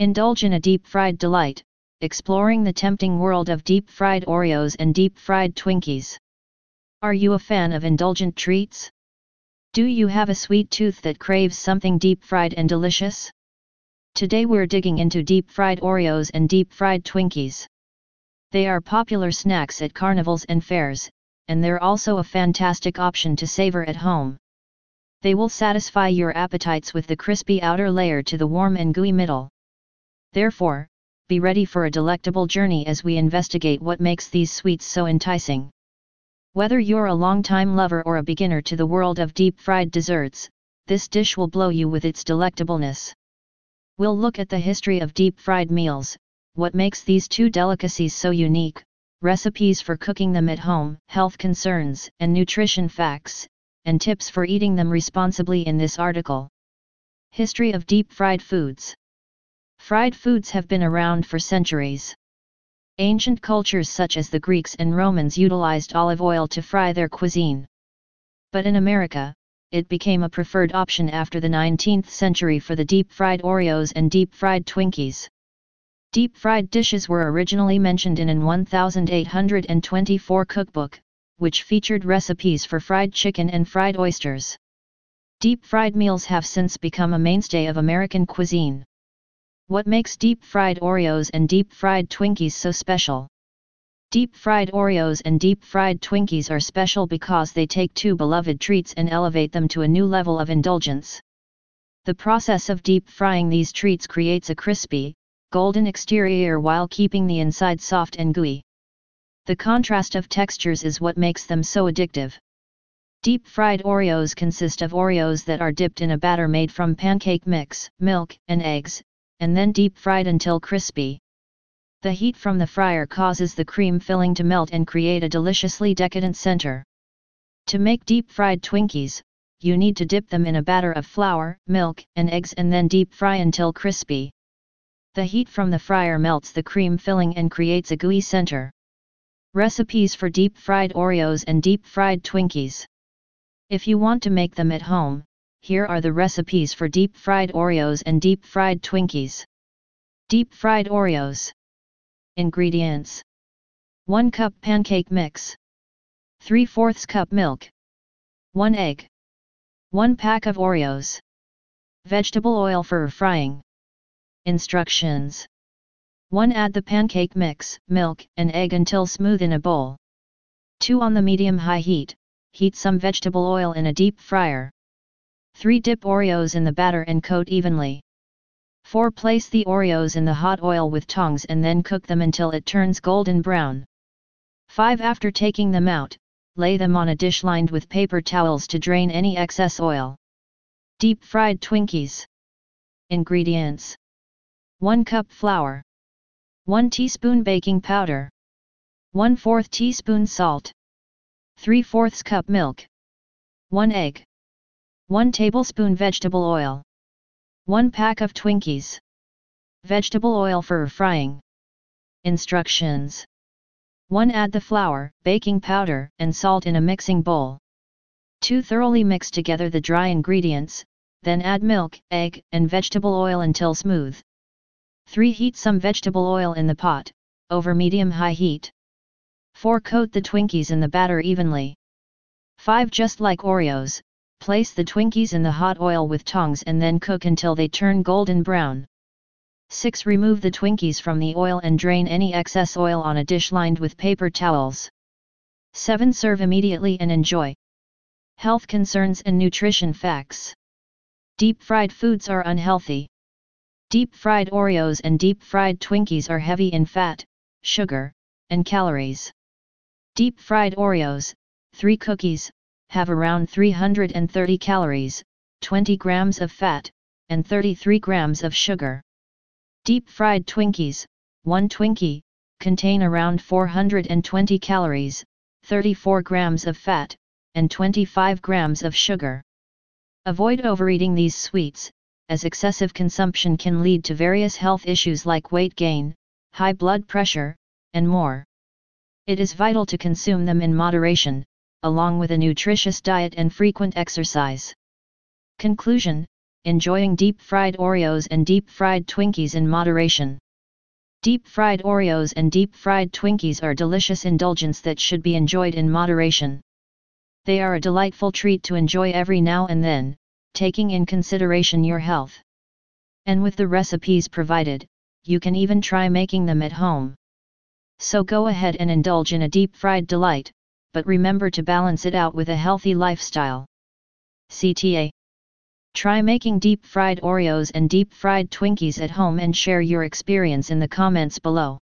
Indulge in a deep fried delight, exploring the tempting world of deep fried Oreos and deep fried Twinkies. Are you a fan of indulgent treats? Do you have a sweet tooth that craves something deep fried and delicious? Today we're digging into deep fried Oreos and deep fried Twinkies. They are popular snacks at carnivals and fairs, and they're also a fantastic option to savor at home. They will satisfy your appetites with the crispy outer layer to the warm and gooey middle. Therefore, be ready for a delectable journey as we investigate what makes these sweets so enticing. Whether you're a long-time lover or a beginner to the world of deep-fried desserts, this dish will blow you with its delectableness. We'll look at the history of deep-fried meals, what makes these two delicacies so unique, recipes for cooking them at home, health concerns and nutrition facts, and tips for eating them responsibly in this article. History of Deep Fried Foods Fried foods have been around for centuries. Ancient cultures such as the Greeks and Romans utilized olive oil to fry their cuisine. But in America, it became a preferred option after the 19th century for the deep-fried Oreos and deep-fried Twinkies. Deep-fried dishes were originally mentioned in an 1824 cookbook, which featured recipes for fried chicken and fried oysters. Deep-fried meals have since become a mainstay of American cuisine. What makes deep-fried Oreos and deep-fried Twinkies so special? Deep-fried Oreos and deep-fried Twinkies are special because they take two beloved treats and elevate them to a new level of indulgence. The process of deep frying these treats creates a crispy, golden exterior while keeping the inside soft and gooey. The contrast of textures is what makes them so addictive. Deep fried Oreos consist of Oreos that are dipped in a batter made from pancake mix, milk, and eggs, and then deep fried until crispy. The heat from the fryer causes the cream filling to melt and create a deliciously decadent center. To make deep fried Twinkies, you need to dip them in a batter of flour, milk, and eggs and then deep fry until crispy. The heat from the fryer melts the cream filling and creates a gooey center. Recipes for deep fried Oreos and deep fried Twinkies. If you want to make them at home, here are the recipes for deep fried Oreos and deep fried Twinkies. Deep fried Oreos. Ingredients 1 cup pancake mix, 3 fourths cup milk, 1 egg, 1 pack of Oreos, vegetable oil for frying. Instructions 1. Add the pancake mix, milk, and egg until smooth in a bowl. 2. On the medium-high heat, heat some vegetable oil in a deep fryer. 3. Dip Oreos in the batter and coat evenly. 4. Place the Oreos in the hot oil with tongs and then cook them until it turns golden brown. 5. After taking them out, lay them on a dish lined with paper towels to drain any excess oil. Deep fried Twinkies. Ingredients 1 cup flour, 1 teaspoon baking powder, 1 4th teaspoon salt, 3 fourths cup milk, 1 egg. 1 tablespoon vegetable oil. 1 pack of Twinkies. Vegetable oil for frying. Instructions 1. Add the flour, baking powder, and salt in a mixing bowl. 2. Thoroughly mix together the dry ingredients, then add milk, egg, and vegetable oil until smooth. 3. Heat some vegetable oil in the pot, over medium-high heat. 4. Coat the Twinkies in the batter evenly. 5. Just like Oreos, Place the Twinkies in the hot oil with tongs and then cook until they turn golden brown. 6. Remove the Twinkies from the oil and drain any excess oil on a dish lined with paper towels. 7. Serve immediately and enjoy. Health concerns and nutrition facts. Deep fried foods are unhealthy. Deep fried Oreos and deep fried Twinkies are heavy in fat, sugar, and calories. Deep fried Oreos, 3 cookies, have around 330 calories, 20 grams of fat, and 33 grams of sugar. Deep fried Twinkies, 1 Twinkie, contain around 420 calories, 34 grams of fat, and 25 grams of sugar. Avoid overeating these sweets, as excessive consumption can lead to various health issues like weight gain, high blood pressure, and more. It is vital to consume them in moderation, along with a nutritious diet and frequent exercise. Conclusion enjoying deep fried Oreos and deep fried Twinkies in moderation. Deep fried Oreos and deep fried Twinkies are delicious indulgence that should be enjoyed in moderation. They are a delightful treat to enjoy every now and then, taking in consideration your health. And with the recipes provided, you can even try making them at home. So go ahead and indulge in a deep fried delight, but remember to balance it out with a healthy lifestyle. CTA Try making deep fried Oreos and deep fried Twinkies at home and share your experience in the comments below.